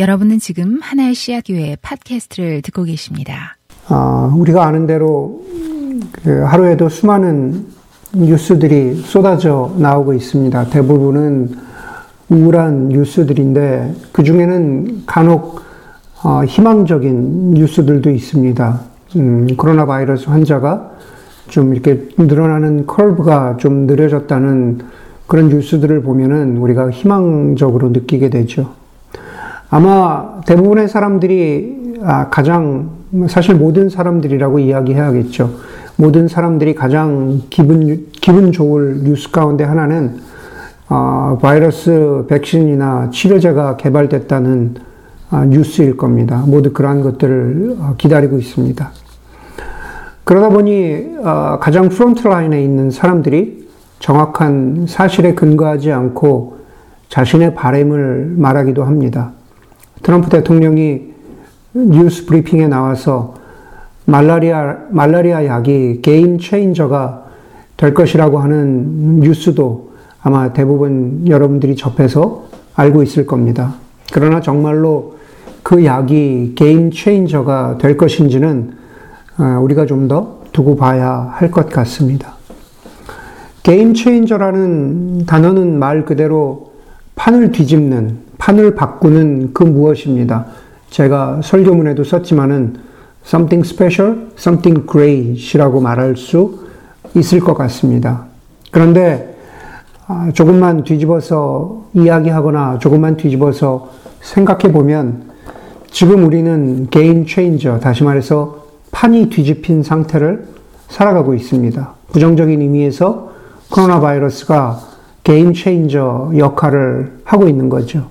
여러분은 지금 하나의 씨앗교회 팟캐스트를 듣고 계십니다. 어, 우리가 아는 대로 그 하루에도 수많은 뉴스들이 쏟아져 나오고 있습니다. 대부분은 우울한 뉴스들인데 그 중에는 간혹 어, 희망적인 뉴스들도 있습니다. 음, 코로나 바이러스 환자가 좀 이렇게 늘어나는 컬브가 좀 느려졌다는 그런 뉴스들을 보면은 우리가 희망적으로 느끼게 되죠. 아마 대부분의 사람들이 아, 가장 사실 모든 사람들이라고 이야기해야겠죠. 모든 사람들이 가장 기분 기분 좋을 뉴스 가운데 하나는 어, 바이러스 백신이나 치료제가 개발됐다는 어, 뉴스일 겁니다. 모두 그러한 것들을 어, 기다리고 있습니다. 그러다 보니 어, 가장 front line에 있는 사람들이 정확한 사실에 근거하지 않고 자신의 바램을 말하기도 합니다. 트럼프 대통령이 뉴스 브리핑에 나와서 말라리아, 말라리아 약이 game changer가 될 것이라고 하는 뉴스도 아마 대부분 여러분들이 접해서 알고 있을 겁니다. 그러나 정말로 그 약이 game changer가 될 것인지는 어, 우리가 좀 더 두고 봐야 할 것 같습니다. 게임 체인저라는 단어는 말 그대로 판을 뒤집는, 판을 바꾸는 그 무엇입니다. 제가 설교문에도 썼지만은 something special, something great이라고 말할 수 있을 것 같습니다. 그런데 아, 조금만 뒤집어서 이야기하거나 조금만 뒤집어서 생각해 보면 지금 우리는 게임 체인저, 다시 말해서 판이 뒤집힌 상태를 살아가고 있습니다. 부정적인 의미에서 코로나 바이러스가 게임 체인저 역할을 하고 있는 거죠.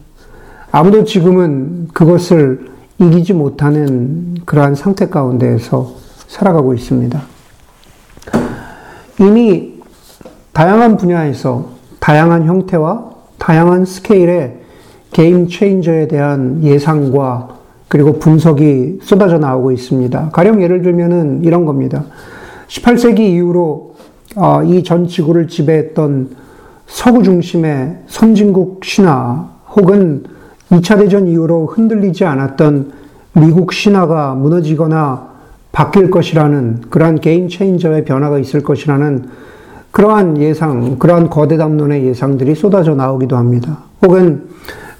아무도 지금은 그것을 이기지 못하는 그러한 상태 가운데에서 살아가고 있습니다. 이미 다양한 분야에서 다양한 형태와 다양한 스케일의 게임 체인저에 대한 예상과 그리고 분석이 쏟아져 나오고 있습니다. 가령 예를 들면은 이런 겁니다. 18세기 이후로 어, 이전 지구를 지배했던 서구 중심의 선진국 신화 혹은 2차 대전 이후로 흔들리지 않았던 미국 신화가 무너지거나 바뀔 것이라는 그러한 게임 체인저의 변화가 있을 것이라는 그러한 예상, 그러한 거대 담론의 예상들이 쏟아져 나오기도 합니다. 혹은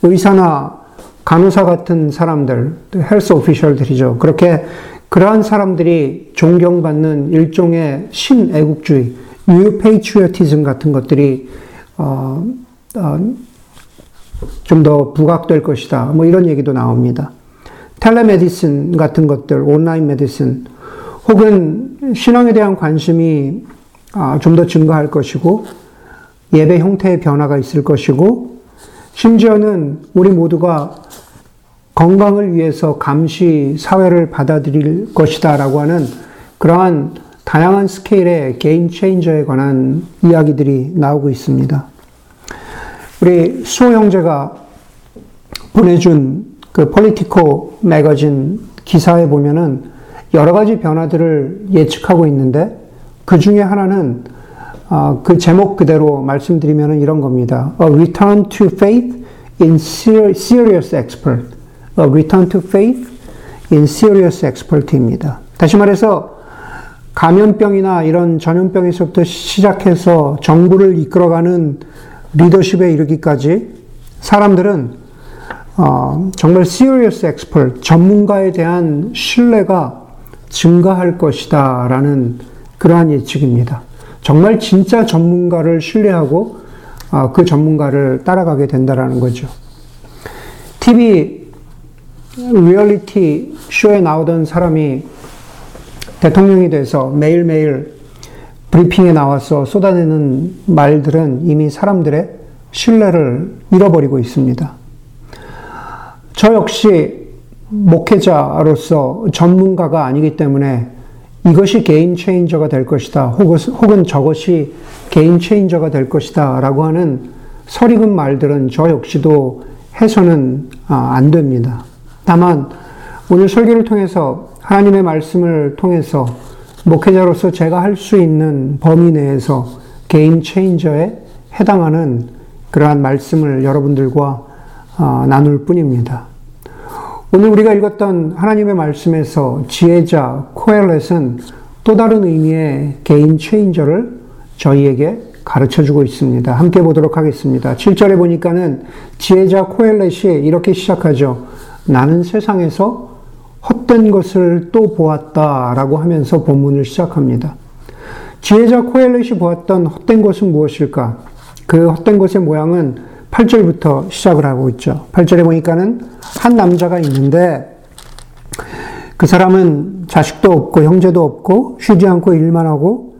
의사나 간호사 같은 사람들, health official들이죠. 그렇게 그러한 사람들이 존경받는 일종의 신애국주의, new patriotism 같은 것들이 어, 어, 좀 더 부각될 것이다. 뭐 이런 얘기도 나옵니다. telemedicine 같은 것들, 온라인 medicine, 혹은 신앙에 대한 관심이 아, 좀더 증가할 것이고, 예배 형태의 변화가 있을 것이고, 심지어는 우리 모두가 건강을 위해서 감시 사회를 받아들일 것이다 라고 하는 그러한 다양한 스케일의 게임 체인저에 관한 이야기들이 나오고 있습니다. 우리 수호 형제가 보내준 그 폴리티코 매거진 기사에 보면은 여러 가지 변화들을 예측하고 있는데 그 중에 하나는 어, 그 제목 그대로 말씀드리면 이런 겁니다. A return to faith in serious expert. A return to faith in serious expert입니다. 다시 말해서 감염병이나 이런 전염병에서부터 시작해서 정부를 이끌어가는 리더십에 이르기까지 사람들은 어, 정말 serious expert, 전문가에 대한 신뢰가 증가할 것이다 라는 그러한 예측입니다. 정말 진짜 전문가를 신뢰하고 어, 그 전문가를 따라가게 된다라는 거죠. TV 리얼리티 쇼에 나오던 사람이 대통령이 돼서 매일매일 브리핑에 나와서 쏟아내는 말들은 이미 사람들의 신뢰를 잃어버리고 있습니다. 저 역시 목회자로서 전문가가 아니기 때문에 이것이 game changer가 될 것이다. 혹은 저것이 game changer가 될 것이다. 라고 하는 설익은 말들은 저 역시도 해서는 아, 안 됩니다. 다만 오늘 설교를 통해서 하나님의 말씀을 통해서 목회자로서 제가 할 수 있는 범위 내에서 게임 체인저에 해당하는 그러한 말씀을 여러분들과 어, 나눌 뿐입니다. 오늘 우리가 읽었던 하나님의 말씀에서 지혜자 코엘렛은 또 다른 의미의 개인 체인저를 저희에게 가르쳐 주고 있습니다. 함께 보도록 하겠습니다. 7절에 보니까는 지혜자 코엘렛이 이렇게 시작하죠. 나는 세상에서 헛된 것을 또 보았다 라고 하면서 본문을 시작합니다. 지혜자 코엘렛이 보았던 헛된 것은 무엇일까? 그 헛된 것의 모양은 8절부터 시작을 하고 있죠. 8절에 보니까는 한 남자가 있는데 그 사람은 자식도 없고 형제도 없고 쉬지 않고 일만 하고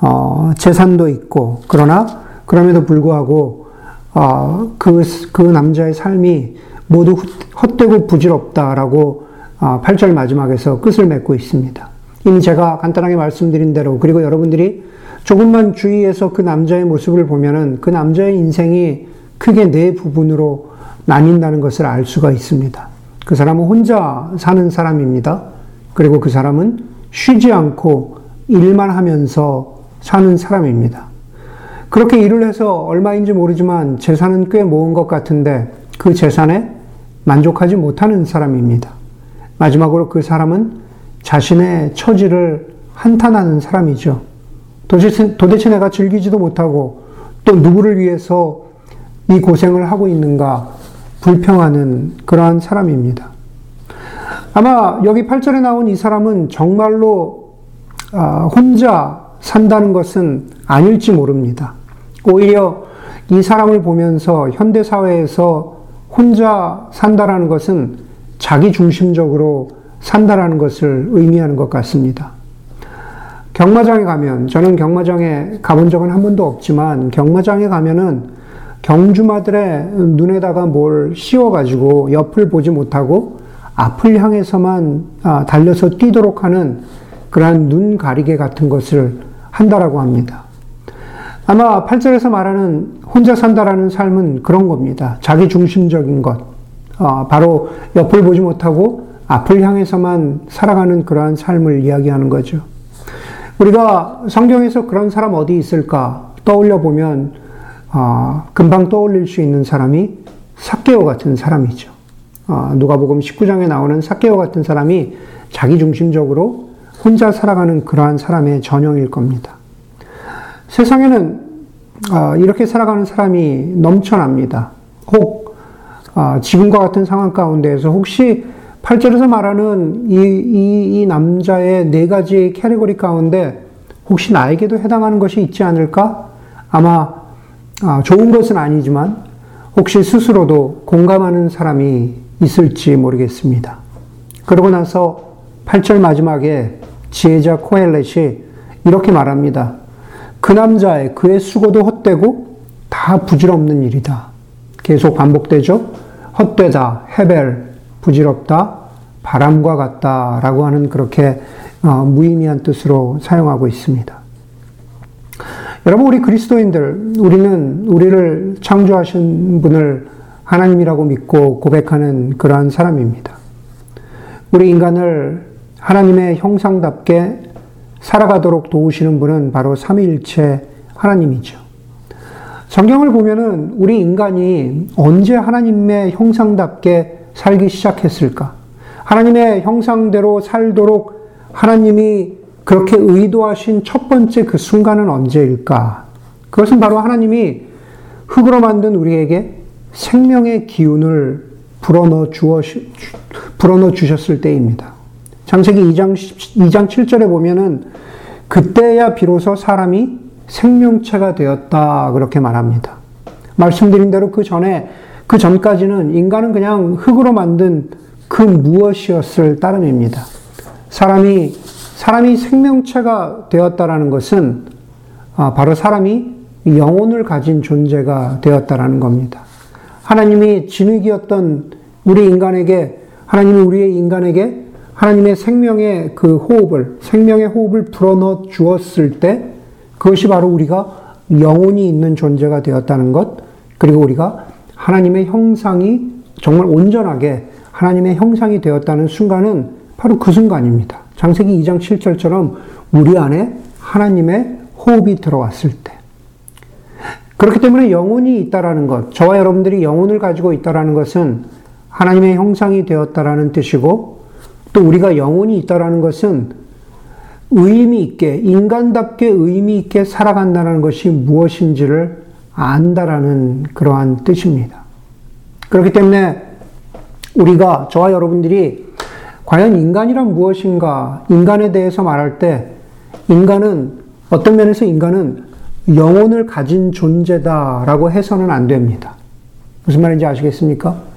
어, 재산도 있고 그러나 그럼에도 불구하고 어, 그, 그 남자의 삶이 모두 헛되고 부질없다라고 어, 8절 마지막에서 끝을 맺고 있습니다. 이미 제가 간단하게 말씀드린 대로 그리고 여러분들이 조금만 주의해서 그 남자의 모습을 보면은 그 남자의 인생이 크게 네 부분으로 나뉜다는 것을 알 수가 있습니다. 그 사람은 혼자 사는 사람입니다. 그리고 그 사람은 쉬지 않고 일만 하면서 사는 사람입니다. 그렇게 일을 해서 얼마인지 모르지만 재산은 꽤 모은 것 같은데 그 재산에 만족하지 못하는 사람입니다. 마지막으로 그 사람은 자신의 처지를 한탄하는 사람이죠. 도대체, 도대체 내가 즐기지도 못하고 또 누구를 위해서 이 고생을 하고 있는가 불평하는 그러한 사람입니다. 아마 여기 8절에 나온 이 사람은 정말로 아, 혼자 산다는 것은 아닐지 모릅니다. 오히려 이 사람을 보면서 현대사회에서 혼자 산다라는 것은 자기 중심적으로 산다라는 것을 의미하는 것 같습니다. 경마장에 가면, 저는 경마장에 가본 적은 한 번도 없지만, 경마장에 가면은 경주마들의 눈에다가 뭘 씌워가지고 옆을 보지 못하고 앞을 향해서만 아, 달려서 뛰도록 하는 그러한 눈 가리개 같은 것을 한다라고 합니다. 아마 8절에서 말하는 혼자 산다라는 삶은 그런 겁니다. 자기 중심적인 것. 어, 바로 옆을 보지 못하고 앞을 향해서만 살아가는 그러한 삶을 이야기하는 거죠. 우리가 성경에서 그런 사람 어디 있을까 떠올려 보면 어, 금방 떠올릴 수 있는 사람이 사케오 같은 사람이죠. 어, 누가복음 19장에 나오는 사케오 같은 사람이 자기 중심적으로 혼자 살아가는 그러한 사람의 전형일 겁니다. 세상에는 어, 이렇게 살아가는 사람이 넘쳐납니다. 혹 어, 지금과 같은 상황 가운데에서 혹시 8절에서 말하는 이, 이, 이 남자의 네 가지 캐리고리 가운데 혹시 나에게도 해당하는 것이 있지 않을까? 아마 아, 좋은 것은 아니지만 혹시 스스로도 공감하는 사람이 있을지 모르겠습니다. 그러고 나서 8절 마지막에 지혜자 코엘렛이 이렇게 말합니다. 그 남자의 그의 수고도 헛되고 다 부질없는 일이다. 계속 반복되죠. 헛되다, 헤벨, 부질없다, 바람과 같다 라고 하는 그렇게 어, 무의미한 뜻으로 사용하고 있습니다. 여러분, 우리 그리스도인들, 우리는 우리를 창조하신 분을 하나님이라고 믿고 고백하는 그러한 사람입니다. 우리 인간을 하나님의 형상답게 살아가도록 도우시는 분은 바로 삼위일체 하나님이죠. 성경을 보면은 우리 인간이 언제 하나님의 형상답게 살기 시작했을까? 하나님의 형상대로 살도록 하나님이 그렇게 의도하신 첫 번째 그 순간은 언제일까? 그것은 바로 하나님이 흙으로 만든 우리에게 생명의 기운을 불어넣어 주셨을 때입니다. 창세기 2장, 2장 7절에 보면은 그때야 비로소 사람이 생명체가 되었다. 그렇게 말합니다. 말씀드린 대로 그 전에, 그 전까지는 인간은 그냥 흙으로 만든 그 무엇이었을 따름입니다. 사람이, 사람이 생명체가 되었다라는 것은 아, 바로 사람이 영혼을 가진 존재가 되었다라는 겁니다. 하나님이 진흙이었던 우리 인간에게, 하나님이 우리의 인간에게 하나님의 생명의 그 호흡을, 생명의 호흡을 불어넣어 주었을 때 그것이 바로 우리가 영혼이 있는 존재가 되었다는 것, 그리고 우리가 하나님의 형상이 정말 온전하게 하나님의 형상이 되었다는 순간은 바로 그 순간입니다. 장세기 2장 7절처럼 우리 안에 하나님의 호흡이 들어왔을 때. 그렇기 때문에 영혼이 있다라는 것, 저와 여러분들이 영혼을 가지고 있다라는 것은 하나님의 형상이 되었다라는 뜻이고 또 우리가 영혼이 있다라는 것은 의미 있게 인간답게 의미 있게 살아간다는 것이 무엇인지를 안다라는 그러한 뜻입니다. 그렇기 때문에 우리가 저와 여러분들이 과연 인간이란 무엇인가 인간에 대해서 말할 때 인간은 어떤 면에서 인간은 영혼을 가진 존재다라고 해서는 안 됩니다. 무슨 말인지 아시겠습니까?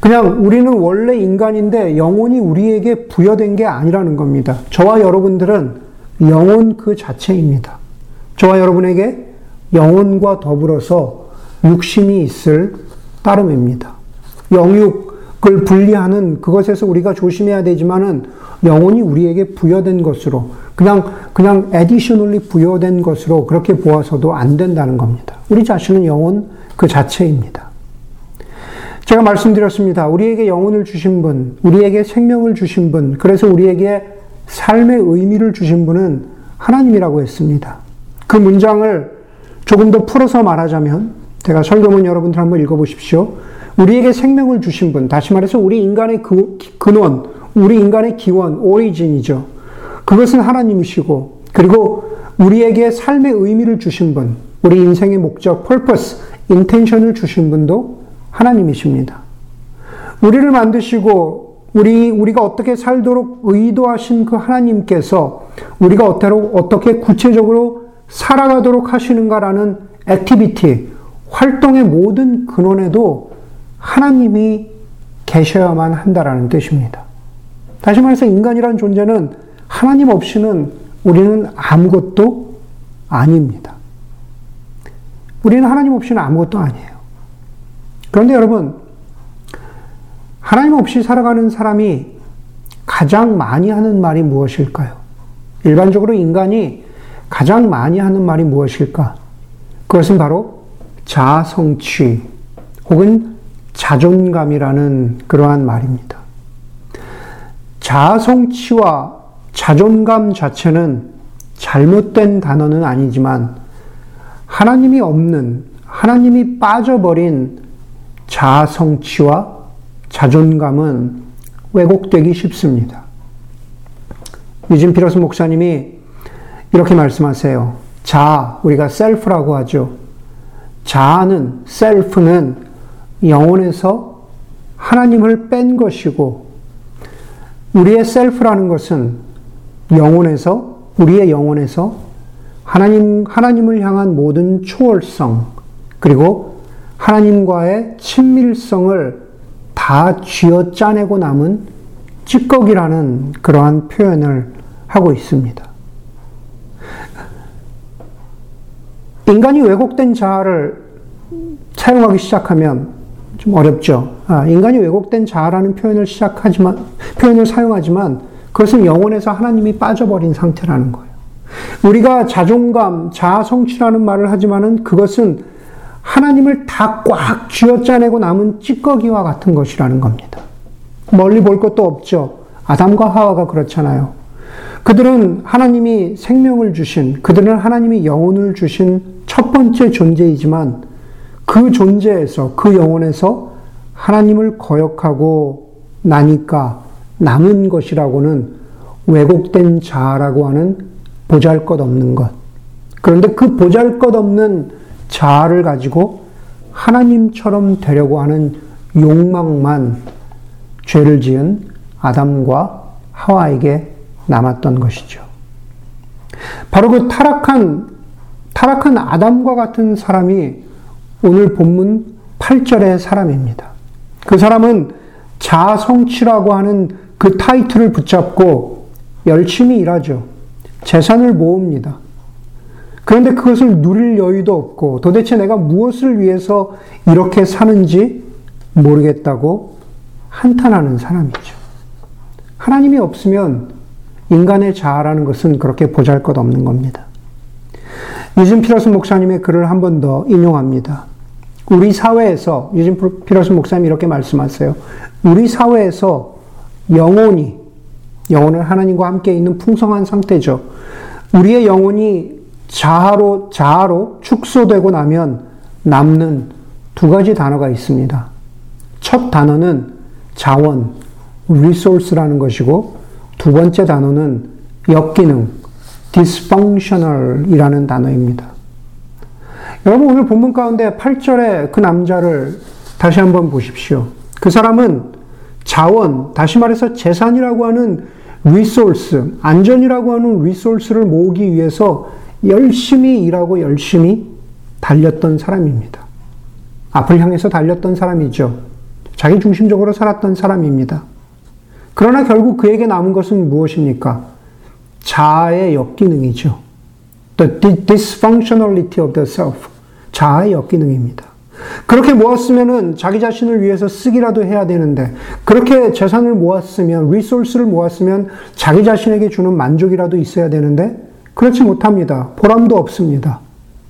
그냥 우리는 원래 인간인데 영혼이 우리에게 부여된 게 아니라는 겁니다. 저와 여러분들은 영혼 그 자체입니다. 저와 여러분에게 영혼과 더불어서 육신이 있을 따름입니다. 영육을 분리하는 그것에서 우리가 조심해야 되지만은 영혼이 우리에게 부여된 것으로 그냥 그냥 에디셔널리 부여된 것으로 그렇게 보아서도 안 된다는 겁니다. 우리 자신은 영혼 그 자체입니다. 제가 말씀드렸습니다. 우리에게 영혼을 주신 분, 우리에게 생명을 주신 분, 그래서 우리에게 삶의 의미를 주신 분은 하나님이라고 했습니다. 그 문장을 조금 더 풀어서 말하자면, 제가 설교문 여러분들 한번 읽어보십시오. 우리에게 생명을 주신 분, 다시 말해서 우리 인간의 그, 근원, 우리 인간의 기원, 오리진이죠. 그것은 하나님이시고, 그리고 우리에게 삶의 의미를 주신 분, 우리 인생의 목적, purpose, intention을 주신 분도 하나님이십니다. 우리를 만드시고 우리 우리가 어떻게 살도록 의도하신 그 하나님께서 우리가 어떻게 구체적으로 살아가도록 하시는가라는 activity, 활동의 모든 근원에도 하나님이 계셔야만 한다라는 뜻입니다. 다시 말해서 인간이라는 존재는 하나님 없이는 우리는 아무것도 아닙니다. 우리는 하나님 없이는 아무것도 아니에요. 그런데 여러분, 하나님 없이 살아가는 사람이 가장 많이 하는 말이 무엇일까요? 일반적으로 인간이 가장 많이 하는 말이 무엇일까? 그것은 바로 자성취 혹은 자존감이라는 그러한 말입니다. 자성취와 자존감 자체는 잘못된 단어는 아니지만 하나님이 없는, 하나님이 빠져버린 자성취와 자존감은 왜곡되기 쉽습니다. 유진 피러스 목사님이 이렇게 말씀하세요. 자, 우리가 셀프라고 하죠. 자아는, 셀프는 영혼에서 하나님을 뺀 것이고, 우리의 셀프라는 것은 영혼에서, 우리의 영혼에서 하나님, 하나님을 향한 모든 초월성, 그리고 하나님과의 친밀성을 다 쥐어 짜내고 남은 찌꺼기라는 그러한 표현을 하고 있습니다. 인간이 왜곡된 자아를 사용하기 시작하면 좀 어렵죠. 아, 인간이 왜곡된 자아라는 표현을 시작하지만, 표현을 사용하지만 그것은 영혼에서 하나님이 빠져버린 상태라는 거예요. 우리가 자존감, 자아 성취라는 말을 하지만은 그것은 하나님을 다 꽉 쥐어짜내고 남은 찌꺼기와 같은 것이라는 겁니다. 멀리 볼 것도 없죠. 아담과 하와가 그렇잖아요. 그들은 하나님이 생명을 주신, 그들은 하나님이 영혼을 주신 첫 번째 존재이지만 그 존재에서, 그 영혼에서 하나님을 거역하고 나니까 남은 것이라고는 왜곡된 자아라고 하는 보잘 것 없는 것. 그런데 그 보잘 것 없는 자아를 가지고 하나님처럼 되려고 하는 욕망만 죄를 지은 아담과 하와에게 남았던 것이죠. 바로 그 타락한, 타락한 아담과 같은 사람이 오늘 본문 8절의 사람입니다. 그 사람은 자성취라고 하는 그 타이틀을 붙잡고 열심히 일하죠. 재산을 모읍니다. 그런데 그것을 누릴 여유도 없고 도대체 내가 무엇을 위해서 이렇게 사는지 모르겠다고 한탄하는 사람이죠. 하나님이 없으면 인간의 자아라는 것은 그렇게 보잘 것 없는 겁니다. 유진 피러스 목사님의 글을 한 번 더 인용합니다. 우리 사회에서, 유진 피러스 목사님이 이렇게 말씀하세요. 우리 사회에서 영혼이, 영혼은 하나님과 함께 있는 풍성한 상태죠. 우리의 영혼이 자아로, 자아로 축소되고 나면 남는 두 가지 단어가 있습니다. 첫 단어는 자원, resource라는 것이고, 두 번째 단어는 역기능, dysfunctional이라는 단어입니다. 여러분 오늘 본문 가운데 8절에 그 남자를 다시 한번 보십시오. 그 사람은 자원, 다시 말해서 재산이라고 하는 리소스, 안전이라고 하는 리소스를 모으기 위해서 열심히 일하고 열심히 달렸던 사람입니다. 앞을 향해서 달렸던 사람이죠. 자기 중심적으로 살았던 사람입니다. 그러나 결국 그에게 남은 것은 무엇입니까? 자아의 역기능이죠. The dysfunctionality of the self. 자아의 역기능입니다. 그렇게 모았으면은 자기 자신을 위해서 쓰기라도 해야 되는데, 그렇게 재산을 모았으면, 리소스를 모았으면 자기 자신에게 주는 만족이라도 있어야 되는데, 그렇지 못합니다. 보람도 없습니다.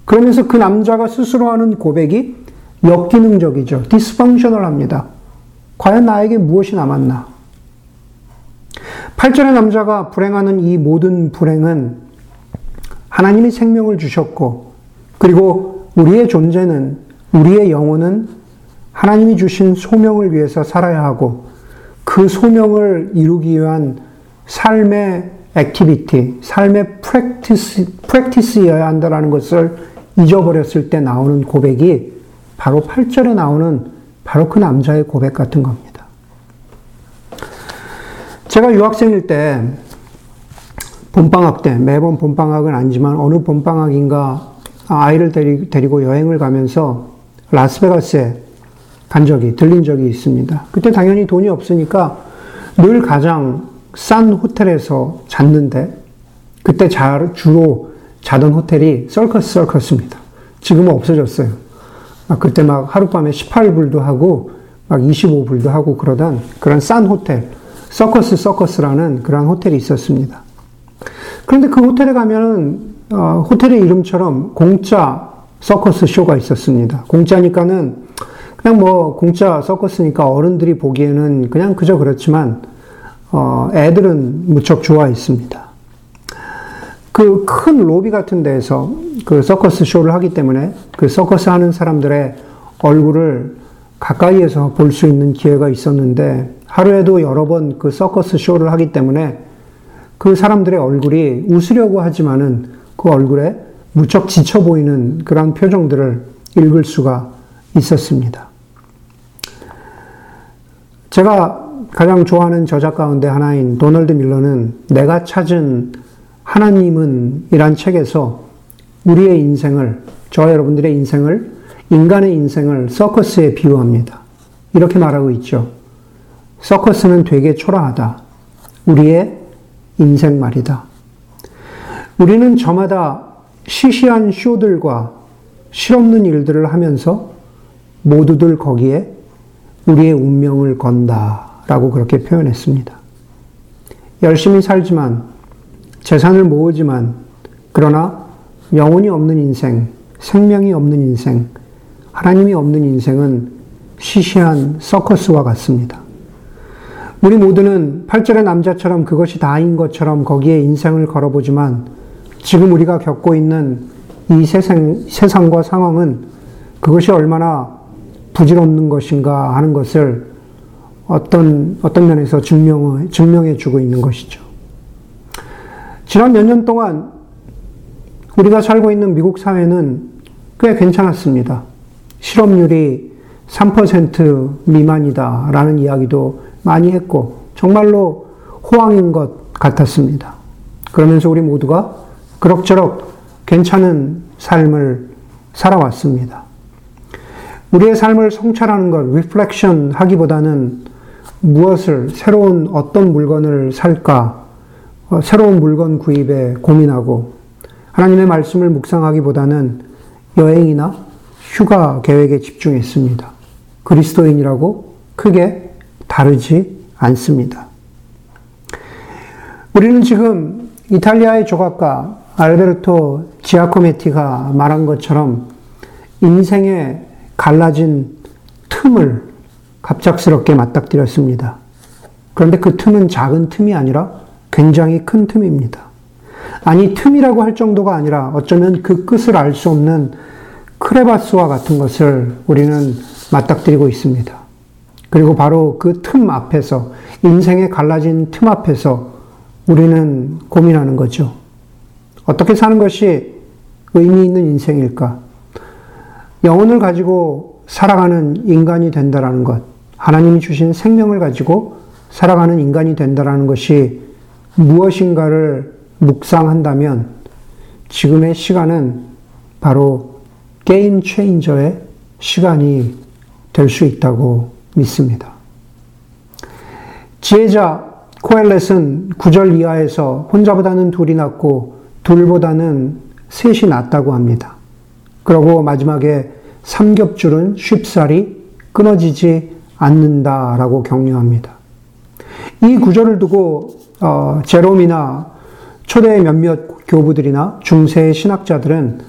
그러면서 그 남자가 스스로 하는 고백이 역기능적이죠. dysfunctional 합니다. 과연 나에게 무엇이 남았나? 8절의 남자가 불행하는 이 모든 불행은 하나님이 생명을 주셨고, 그리고 우리의 존재는, 우리의 영혼은 하나님이 주신 소명을 위해서 살아야 하고, 그 소명을 이루기 위한 삶의 activity, 삶의 practice, practice여야 한다는 것을 잊어버렸을 때 나오는 고백이 바로 8절에 나오는 바로 그 남자의 고백 같은 겁니다. 제가 유학생일 때 봄방학 때 매번 봄방학은 아니지만 어느 봄방학인가 아이를 데리고 여행을 가면서 라스베가스에 간 적이 들린 적이 있습니다. 그때 당연히 돈이 없으니까 늘 가장 싼 호텔에서 잤는데 그때 자, 주로 자던 호텔이 서커스 서커스입니다. 지금은 없어졌어요. 그때 막 하룻밤에 18불도 하고 막 25불도 하고 그러던 그런 싼 호텔 서커스 서커스라는 그런 호텔이 있었습니다. 그런데 그 호텔에 가면은 어, 호텔의 이름처럼 공짜 서커스 쇼가 있었습니다. 공짜니까는 그냥 뭐 공짜 서커스니까 어른들이 보기에는 그냥 그저 그렇지만 어, 애들은 무척 좋아했습니다. 그 큰 로비 같은 데에서 그 서커스 쇼를 하기 때문에 그 서커스 하는 사람들의 얼굴을 가까이에서 볼 수 있는 기회가 있었는데 하루에도 여러 번 그 서커스 쇼를 하기 때문에 그 사람들의 얼굴이 웃으려고 하지만은 그 얼굴에 무척 지쳐 보이는 그런 표정들을 읽을 수가 있었습니다. 제가 가장 좋아하는 저작 가운데 하나인 도널드 밀러는 내가 찾은 하나님은 이란 책에서 우리의 인생을, 저와 여러분들의 인생을, 인간의 인생을 서커스에 비유합니다. 이렇게 말하고 있죠. 서커스는 되게 초라하다. 우리의 인생 말이다. 우리는 저마다 시시한 쇼들과 실없는 일들을 하면서 모두들 거기에 우리의 운명을 건다. 라고 그렇게 표현했습니다. 열심히 살지만, 재산을 모으지만, 그러나 영혼이 없는 인생, 생명이 없는 인생, 하나님이 없는 인생은 시시한 서커스와 같습니다. 우리 모두는 8절의 남자처럼 그것이 다인 것처럼 거기에 인생을 걸어보지만 지금 우리가 겪고 있는 이 세상, 세상과 상황은 그것이 얼마나 부질없는 것인가 하는 것을 어떤, 어떤 면에서 증명해, 증명해 주고 있는 것이죠. 지난 몇 년 동안 우리가 살고 있는 미국 사회는 꽤 괜찮았습니다. 실업률이 3% 미만이다라는 이야기도 많이 했고 정말로 호황인 것 같았습니다. 그러면서 우리 모두가 그럭저럭 괜찮은 삶을 살아왔습니다. 우리의 삶을 성찰하는 것, reflection 하기보다는 무엇을, 새로운 어떤 물건을 살까, 어, 새로운 물건 구입에 고민하고, 하나님의 말씀을 묵상하기보다는 여행이나 휴가 계획에 집중했습니다. 그리스도인이라고 크게 다르지 않습니다. 우리는 지금 이탈리아의 조각가 알베르토 지아코메티가 말한 것처럼 인생의 갈라진 틈을 갑작스럽게 맞닥뜨렸습니다. 그런데 그 틈은 작은 틈이 아니라 굉장히 큰 틈입니다. 아니, 틈이라고 할 정도가 아니라 어쩌면 그 끝을 알 수 없는 크레바스와 같은 것을 우리는 맞닥뜨리고 있습니다. 그리고 바로 그 틈 앞에서, 인생의 갈라진 틈 앞에서 우리는 고민하는 거죠. 어떻게 사는 것이 의미 있는 인생일까? 영혼을 가지고 살아가는 인간이 된다라는 것, 하나님이 주신 생명을 가지고 살아가는 인간이 된다라는 것이 무엇인가를 묵상한다면 지금의 시간은 바로 게임 체인저의 시간이 될 수 있다고 믿습니다. 지혜자 코엘렛은 9절 이하에서 혼자보다는 둘이 낫고 둘보다는 셋이 낫다고 합니다. 그러고 마지막에 삼겹줄은 쉽사리 끊어지지 않는다라고 격려합니다. 이 구절을 두고 어, 제롬이나 초대 몇몇 교부들이나 중세 신학자들은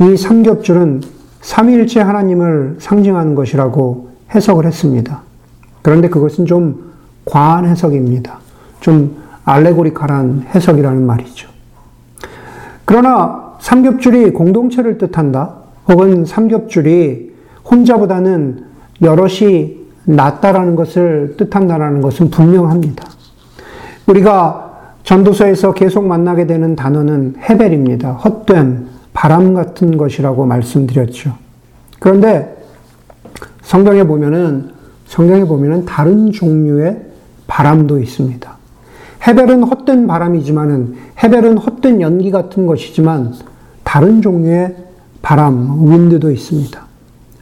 이 삼겹줄은 삼위일체 하나님을 상징하는 것이라고 해석을 했습니다. 그런데 그것은 좀 과한 해석입니다. 좀 알레고리칼한 해석이라는 말이죠. 그러나 삼겹줄이 공동체를 뜻한다. 혹은 삼겹줄이 혼자보다는 여럿이 낫다라는 것을 뜻한다라는 것은 분명합니다. 우리가 전도서에서 계속 만나게 되는 단어는 헤벨입니다. 헛됨, 바람 같은 것이라고 말씀드렸죠. 그런데 성경에 보면은 성경에 보면은 다른 종류의 바람도 있습니다. 헤벨은 헛된 바람이지만은 헤벨은 헛된 연기 같은 것이지만 다른 종류의 바람, 윈드도 있습니다.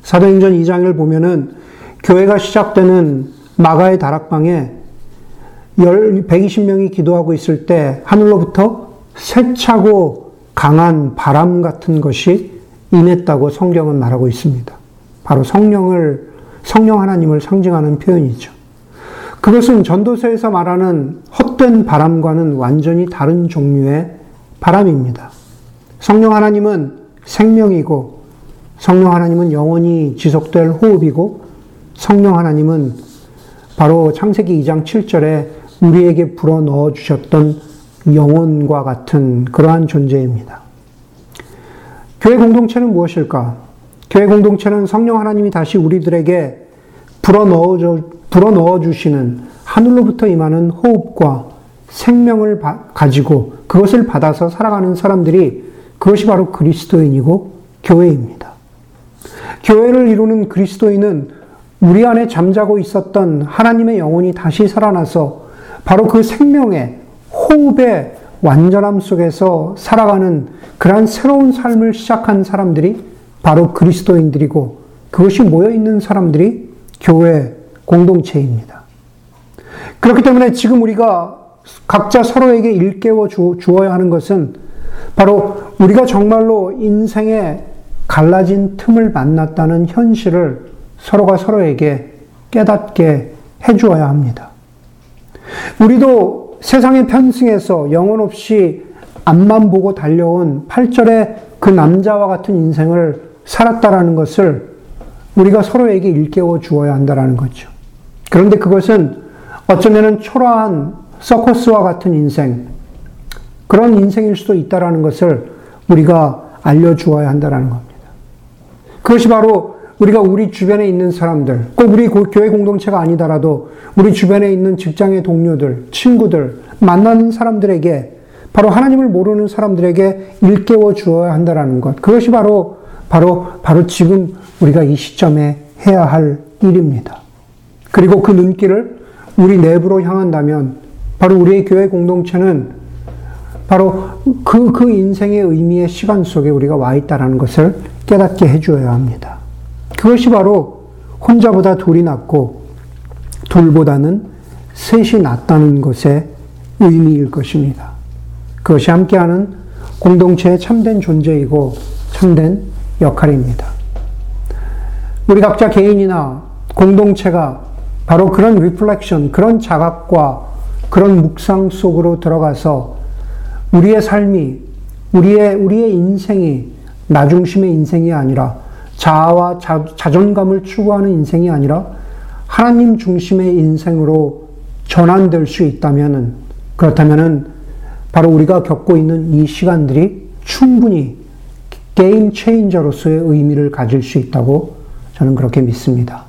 사도행전 2장을 보면은 교회가 시작되는 마가의 다락방에 120명이 기도하고 있을 때 하늘로부터 세차고 강한 바람 같은 것이 임했다고 성경은 말하고 있습니다. 바로 성령을, 성령 하나님을 상징하는 표현이죠. 그것은 전도서에서 말하는 헛된 바람과는 완전히 다른 종류의 바람입니다. 성령 하나님은 생명이고, 성령 하나님은 영원히 지속될 호흡이고, 성령 하나님은 바로 창세기 2장 7절에 우리에게 불어 넣어 주셨던 영혼과 같은 그러한 존재입니다. 교회 공동체는 무엇일까? 교회 공동체는 성령 하나님이 다시 우리들에게 불어 넣어 주시는 하늘로부터 임하는 호흡과 생명을 가지고 그것을 받아서 살아가는 사람들이 그것이 바로 그리스도인이고 교회입니다. 교회를 이루는 그리스도인은 우리 안에 잠자고 있었던 하나님의 영혼이 다시 살아나서 바로 그 생명의 호흡의 완전함 속에서 살아가는 그러한 새로운 삶을 시작한 사람들이 바로 그리스도인들이고 그것이 모여 있는 사람들이 교회 공동체입니다. 그렇기 때문에 지금 우리가 각자 서로에게 일깨워 주어야 하는 것은 바로 우리가 정말로 인생의 갈라진 틈을 만났다는 현실을 서로가 서로에게 깨닫게 해주어야 합니다. 우리도 세상의 편승에서 영혼 없이 앞만 보고 달려온 8절의 그 남자와 같은 인생을 살았다라는 것을 우리가 서로에게 일깨워 주어야 한다라는 거죠. 그런데 그것은 어쩌면 초라한 서커스와 같은 인생, 그런 인생일 수도 있다라는 것을 우리가 알려주어야 한다라는 겁니다. 그것이 바로 우리가 우리 주변에 있는 사람들, 꼭 우리 교회 공동체가 아니더라도 우리 주변에 있는 직장의 동료들, 친구들, 만나는 사람들에게 바로 하나님을 모르는 사람들에게 일깨워 주어야 한다라는 것. 그것이 바로, 바로, 바로 지금 우리가 이 시점에 해야 할 일입니다. 그리고 그 눈길을 우리 내부로 향한다면 바로 우리의 교회 공동체는 바로 그, 그 인생의 의미의 시간 속에 우리가 와 있다는 것을 깨닫게 해주어야 합니다. 그것이 바로 혼자보다 둘이 낫고 둘보다는 셋이 낫다는 것의 의미일 것입니다. 그것이 함께하는 공동체의 참된 존재이고 참된 역할입니다. 우리 각자 개인이나 공동체가 바로 그런 reflection, 그런 자각과 그런 묵상 속으로 들어가서 우리의 삶이, 우리의, 우리의 인생이 나 중심의 인생이 아니라 자아와 자, 자존감을 추구하는 인생이 아니라 하나님 중심의 인생으로 전환될 수 있다면은 그렇다면은 바로 우리가 겪고 있는 이 시간들이 충분히 게임 체인저로서의 의미를 가질 수 있다고 저는 그렇게 믿습니다.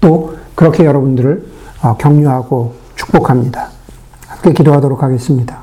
또 그렇게 여러분들을 어, 격려하고 축복합니다. 함께 기도하도록 하겠습니다.